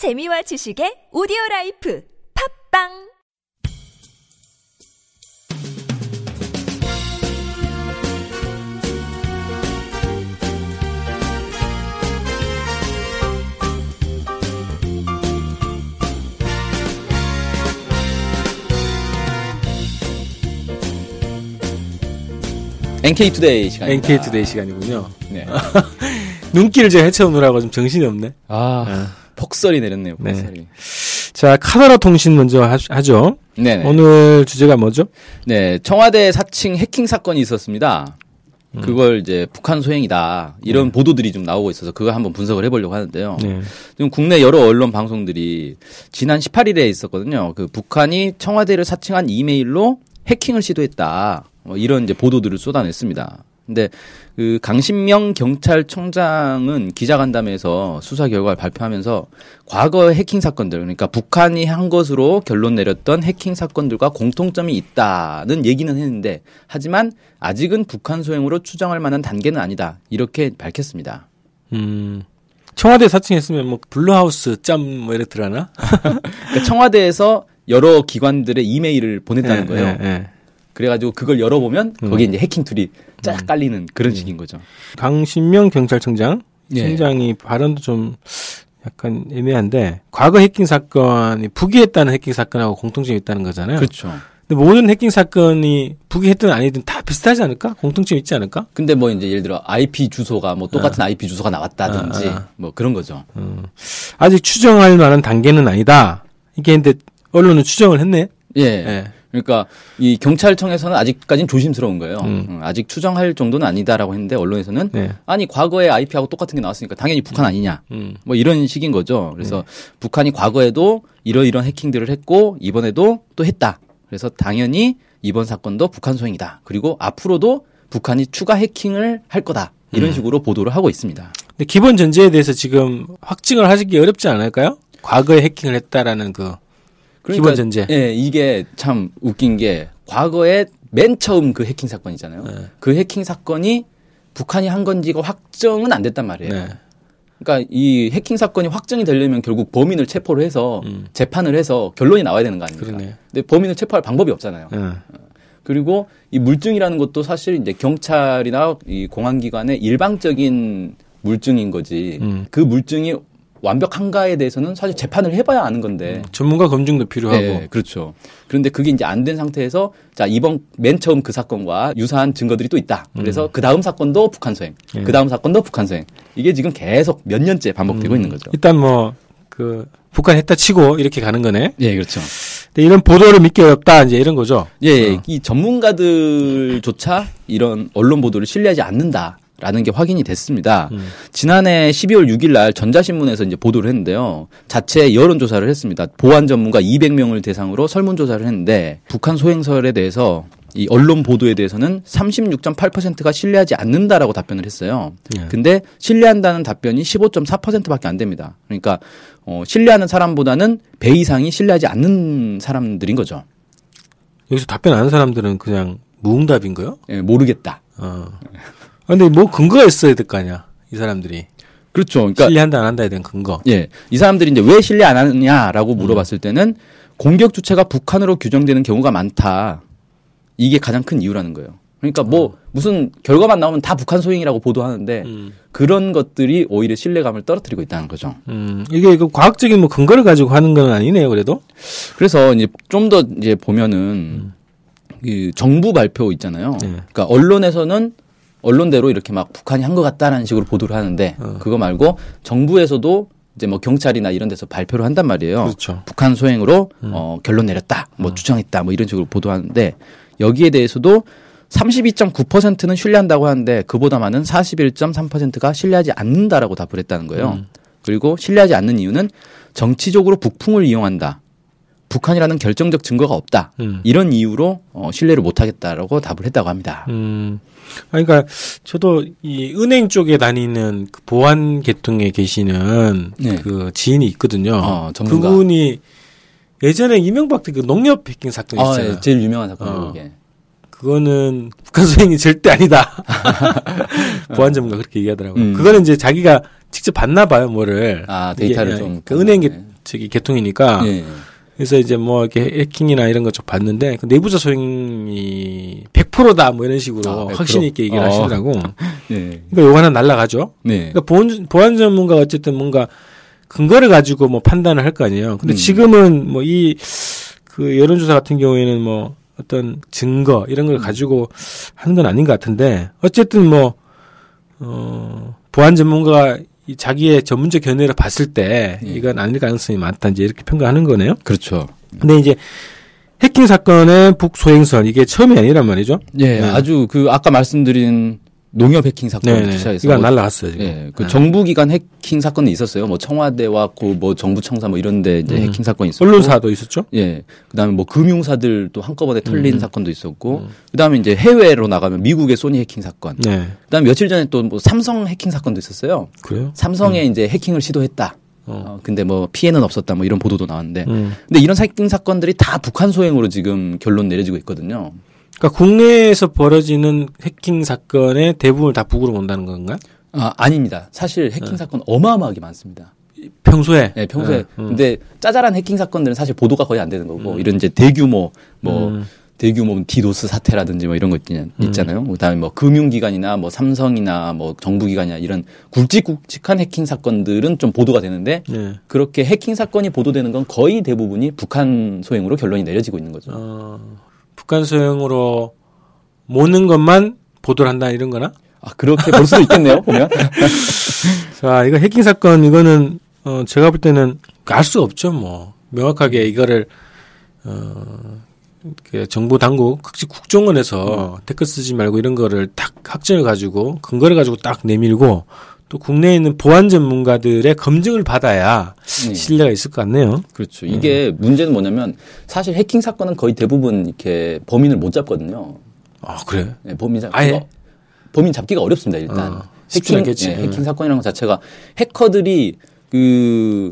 재미와 지식의 오디오 라이프 팝빵 NK 투데이 시간입니다. NK 투데이 시간이군요. 네. 눈길을 제가 헤쳐오느라고 좀 정신이 없네. 아, 폭설이 내렸네요. 네. 폭설이. 자, 카나라 통신 먼저 하, 하죠. 네. 네. 오늘 주제가 뭐죠? 네, 청와대 사칭 해킹 사건이 있었습니다. 음. 그걸 이제 북한 소행이다 이런 보도들이 좀 나오고 있어서 그거 한번 분석을 해보려고 하는데요. 네. 지금 국내 여러 언론 방송들이 지난 18일에 있었거든요. 그 북한이 청와대를 사칭한 이메일로 해킹을 시도했다. 뭐 이런 이제 보도들을 쏟아냈습니다. 근데 그 강신명 경찰청장은 기자간담회에서 수사 결과를 발표하면서 과거 해킹 사건들 그러니까 북한이 한 것으로 결론 내렸던 해킹 사건들과 공통점이 있다는 얘기는 했는데 하지만 아직은 북한 소행으로 추정할 만한 단계는 아니다 이렇게 밝혔습니다. 음. 청와대 사칭했으면 뭐 Blue House 쩜 뭐 들어가나? 그러니까 청와대에서 여러 기관들의 이메일을 보냈다는 거예요. 예, 예. 그래가지고 그걸 열어보면 음. 거기에 이제 해킹 툴이 쫙 깔리는 그런 식인 거죠. 강신명 경찰청장 예. 청장이 발언도 좀 약간 애매한데 과거 해킹 사건이 북이 했다는 해킹 사건하고 공통점이 있다는 거잖아요. 그렇죠. 근데 모든 해킹 사건이 북이 했든 아니든 다 비슷하지 않을까? 공통점 있지 않을까? 근데 뭐 이제 예를 들어 IP 주소가 뭐 똑같은 IP 주소가 나왔다든지 아, 아. 뭐 그런 거죠. 음. 아직 추정할 만한 단계는 아니다. 이게 근데 언론은 추정을 했네. 예. 예. 그러니까 이 경찰청에서는 아직까지는 조심스러운 거예요. 음. 음, 아직 추정할 정도는 아니다라고 했는데 언론에서는 네. 아니 과거에 IP하고 똑같은 게 나왔으니까 당연히 북한 아니냐. 음. 뭐 이런 식인 거죠. 그래서 북한이 과거에도 이러이런 해킹들을 했고 이번에도 또 했다. 그래서 당연히 이번 사건도 북한 소행이다. 그리고 앞으로도 북한이 추가 해킹을 할 거다. 이런 식으로 보도를 하고 있습니다. 근데 기본 전제에 대해서 지금 확증을 하기 어렵지 않을까요? 과거에 해킹을 했다라는 그 기본 전제. 예, 이게 참 웃긴 게 과거에 맨 처음 그 해킹 사건이잖아요. 네. 그 해킹 사건이 북한이 한 건지가 확정은 안 됐단 말이에요. 네. 그러니까 이 해킹 사건이 확정이 되려면 결국 범인을 체포를 해서 재판을 해서 결론이 나와야 되는 거 아닙니까? 음. 그러네. 근데 범인을 체포할 방법이 없잖아요. 예. 그리고 이 물증이라는 것도 사실 이제 경찰이나 이 공안기관의 일방적인 물증인 거지. 음. 그 물증이 완벽한가에 대해서는 사실 재판을 해봐야 아는 건데. 전문가 검증도 필요하고. 네, 그렇죠. 그런데 그게 이제 안 된 상태에서 자 이번 맨 처음 그 사건과 유사한 증거들이 또 있다. 그래서 그 다음 사건도 북한 소행, 예. 그 다음 사건도 북한 소행. 이게 지금 계속 몇 년째 반복되고 있는 거죠. 일단 뭐 그 북한 했다 치고 이렇게 가는 거네. 예, 그렇죠. 근데 이런 보도를 믿기 어렵다 이제 이런 거죠. 예, 예. 어. 이 전문가들조차 이런 언론 보도를 신뢰하지 않는다 라는 게 확인이 됐습니다. 음. 지난해 12월 6일 날 전자신문에서 이제 보도를 했는데요. 자체 여론조사를 했습니다. 보안 전문가 200명을 대상으로 설문조사를 했는데 북한 소행설에 대해서 이 언론 보도에 대해서는 36.8%가 신뢰하지 않는다라고 답변을 했어요. 예. 근데 신뢰한다는 답변이 15.4%밖에 안 됩니다. 그러니까 어, 신뢰하는 사람보다는 배 이상이 신뢰하지 않는 사람들인 거죠. 여기서 답변 안 하는 사람들은 그냥 무응답인 거요? 예, 모르겠다. 어. 아, 근데 뭐 근거가 있어야 될 거 아니야. 이 사람들이 그렇죠. 그러니까 신뢰한다 안 한다에 대한 근거. 예, 이 사람들이 이제 왜 신뢰 안 하느냐라고 물어봤을 때는 공격 주체가 북한으로 규정되는 경우가 많다. 이게 가장 큰 이유라는 거예요. 그러니까 뭐 무슨 결과만 나오면 다 북한 소행이라고 보도하는데 음. 그런 것들이 오히려 신뢰감을 떨어뜨리고 있다는 거죠. 음, 이게 그 과학적인 뭐 근거를 가지고 하는 건 아니네요, 그래도. 그래서 이제 좀 더 이제 보면은 그 정부 발표 있잖아요. 네. 그러니까 언론에서는 언론대로 이렇게 막 북한이 한 것 같다라는 식으로 보도를 하는데 어. 그거 말고 정부에서도 이제 뭐 경찰이나 이런 데서 발표를 한단 말이에요. 그렇죠. 북한 소행으로 어, 결론 내렸다, 뭐 추정했다, 뭐 이런 식으로 보도하는데 여기에 대해서도 32.9%는 신뢰한다고 하는데 그보다 많은 41.3%가 신뢰하지 않는다라고 답을 했다는 거예요. 그리고 신뢰하지 않는 이유는 정치적으로 북풍을 이용한다. 북한이라는 결정적 증거가 없다. 음. 이런 이유로 어, 신뢰를 못 하겠다라고 답을 했다고 합니다. 음. 아니, 그러니까 저도 이 은행 쪽에 다니는 그 보안 계통에 계시는 네. 그 지인이 있거든요. 어. 그분이 예전에 이명박 때 그 농협 해킹 사건 아, 있잖아요. 예, 제일 유명한 사건이에요, 어. 그거는 북한 수행이 절대 아니다. 보안 전문가 그렇게 얘기하더라고요. 음. 그거는 이제 자기가 직접 봤나 봐요, 뭐를. 아, 데이터를 이게 좀 그 은행 게. 저기 계통이니까 예. 그래서 이제 뭐 이렇게 해킹이나 이런 것 좀 봤는데 그 내부자 소행이 100%다 뭐 이런 식으로 아, 100%? 확신 있게 얘기를 어. 하시더라고. 예. 그러니까 요거 하나 날라가죠. 네. 그러니까 보안, 보안 전문가가 어쨌든 뭔가 근거를 가지고 뭐 판단을 할 거 아니에요. 근데 음. 지금은 뭐 이 그 여론조사 같은 경우에는 뭐 어떤 증거 이런 걸 가지고 하는 건 아닌 것 같은데 어쨌든 뭐, 어, 보안 전문가가 이 자기의 전문적 견해를 봤을 때 예. 이건 아닐 가능성이 많다 이제 이렇게 평가하는 거네요. 그렇죠. 근데 이제 해킹 사건의 북소행설 이게 처음이 아니란 말이죠. 예, 네. 아주 그 아까 말씀드린 농협 해킹 네네. 시작해서 이거 뭐 날라갔어요. 지금. 예, 그 네. 정부기관 해킹 사건이 있었어요. 뭐 청와대와 고뭐 정부 청사 뭐 이런데 이제 음. 해킹 사건이 있었고, 언론사도 있었죠. 예, 그다음에 뭐 금융사들도 한꺼번에 털린 음. 사건도 있었고, 그다음에 이제 해외로 나가면 미국의 소니 해킹 사건, 네. 그다음에 며칠 전에 또 뭐 삼성 해킹 사건도 있었어요. 그래요? 삼성에 이제 해킹을 시도했다. 음. 어. 어, 근데 뭐 피해는 없었다. 뭐 이런 보도도 나왔는데, 음. 근데 이런 해킹 사건들이 다 북한 소행으로 지금 결론 내려지고 있거든요. 그러니까 국내에서 벌어지는 해킹 사건의 대부분을 다 북으로 온다는 건가? 아, 아닙니다. 사실 해킹 사건 어마어마하게 많습니다. 평소에. 네, 평소에. 네, 음. 근데 짜잘한 해킹 사건들은 사실 보도가 거의 안 되는 거고, 이런 이제 대규모, 뭐, 음. 대규모 디도스 사태라든지 뭐 이런 거 있, 있잖아요. 그 다음에 뭐 금융기관이나 뭐 삼성이나 뭐 정부기관이나 이런 굵직굵직한 해킹 사건들은 좀 보도가 되는데, 네. 그렇게 해킹 사건이 보도되는 건 거의 대부분이 북한 소행으로 결론이 내려지고 있는 거죠. 어, 북한 소행으로 모는 것만 보도를 한다 이런 거나? 아, 그렇게 볼 수도 있겠네요, 보면. 자, 이거 해킹 사건 이거는 어 제가 볼 때는 알 수 없죠, 뭐. 명확하게 이거를 어그 정부 당국 특히 국정원에서 댓글 쓰지 말고 이런 거를 딱 확정해 가지고 근거를 가지고 딱 내밀고 또 국내에 있는 보안 전문가들의 검증을 받아야 네. 신뢰가 있을 것 같네요. 그렇죠. 이게 문제는 뭐냐면, 사실 해킹 사건은 거의 대부분 이렇게 범인을 못 잡거든요. 아, 그래. 네, 범인 잡기가 아예? 범인 잡기가 어렵습니다 일단 어, 쉽진 해킹. 예, 해킹 사건이라는 것 자체가 해커들이 그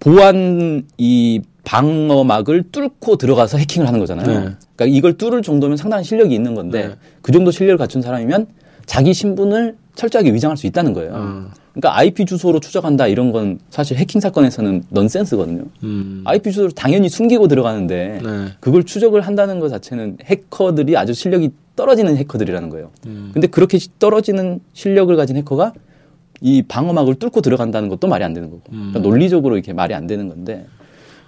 보안 이 방어막을 뚫고 들어가서 해킹을 하는 거잖아요. 네. 그러니까 이걸 뚫을 정도면 상당한 실력이 있는 건데 네. 그 정도 실력을 갖춘 사람이면 자기 신분을 철저하게 위장할 수 있다는 거예요. 어. 그러니까 IP 주소로 추적한다 이런 건 사실 해킹 사건에서는 넌센스거든요. 음. IP 주소를 당연히 숨기고 들어가는데 네. 그걸 추적을 한다는 것 자체는 해커들이 아주 실력이 떨어지는 해커들이라는 거예요. 음. 근데 그렇게 시- 떨어지는 실력을 가진 해커가 이 방어막을 뚫고 들어간다는 것도 말이 안 되는 거고. 음. 그러니까 논리적으로 이렇게 말이 안 되는 건데.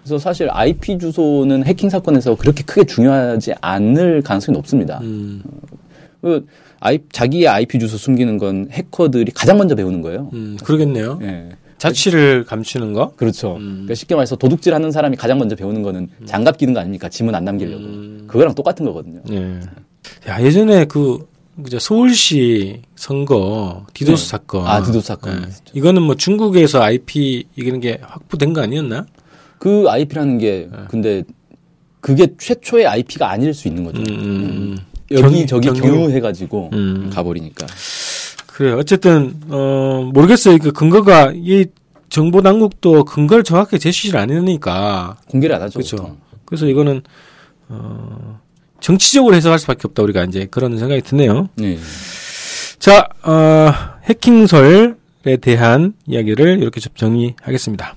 그래서 사실 IP 주소는 해킹 사건에서 그렇게 크게 중요하지 않을 가능성이 높습니다. 음. 그 아이, 자기의 IP 주소 숨기는 건 해커들이 가장 먼저 배우는 거예요. 음, 그러겠네요. 예. 자취를 감추는 거? 그렇죠. 음. 그러니까 쉽게 말해서 도둑질 하는 사람이 가장 먼저 배우는 거는 장갑 끼는 거 아닙니까? 지문 안 남기려고. 음. 그거랑 똑같은 거거든요. 예. 야, 예전에 그, 서울시 선거 디도스 네. 사건. 아, 디도스 사건 예. 있었죠. 이거는 뭐 중국에서 IP 이런 게 확보된 거 아니었나? 그 IP라는 게 네. 근데 그게 최초의 IP가 아닐 수 있는 거죠. 음, 음, 음. 여기 저기 경유. 경유 해가지고 음. 가버리니까. 그래. 어쨌든, 어, 모르겠어요. 그 근거가, 이 정보 당국도 근거를 정확하게 제시를 안 해놓으니까. 공개를 안 하죠. 그렇죠. 그래서 이거는, 어, 정치적으로 해석할 수밖에 없다. 우리가 이제 그런 생각이 드네요. 네. 자, 어, 해킹설에 대한 이야기를 이렇게 좀 정리하겠습니다.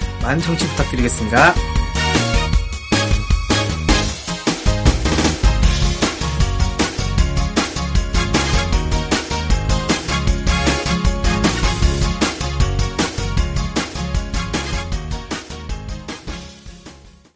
많은 청취 부탁드리겠습니다.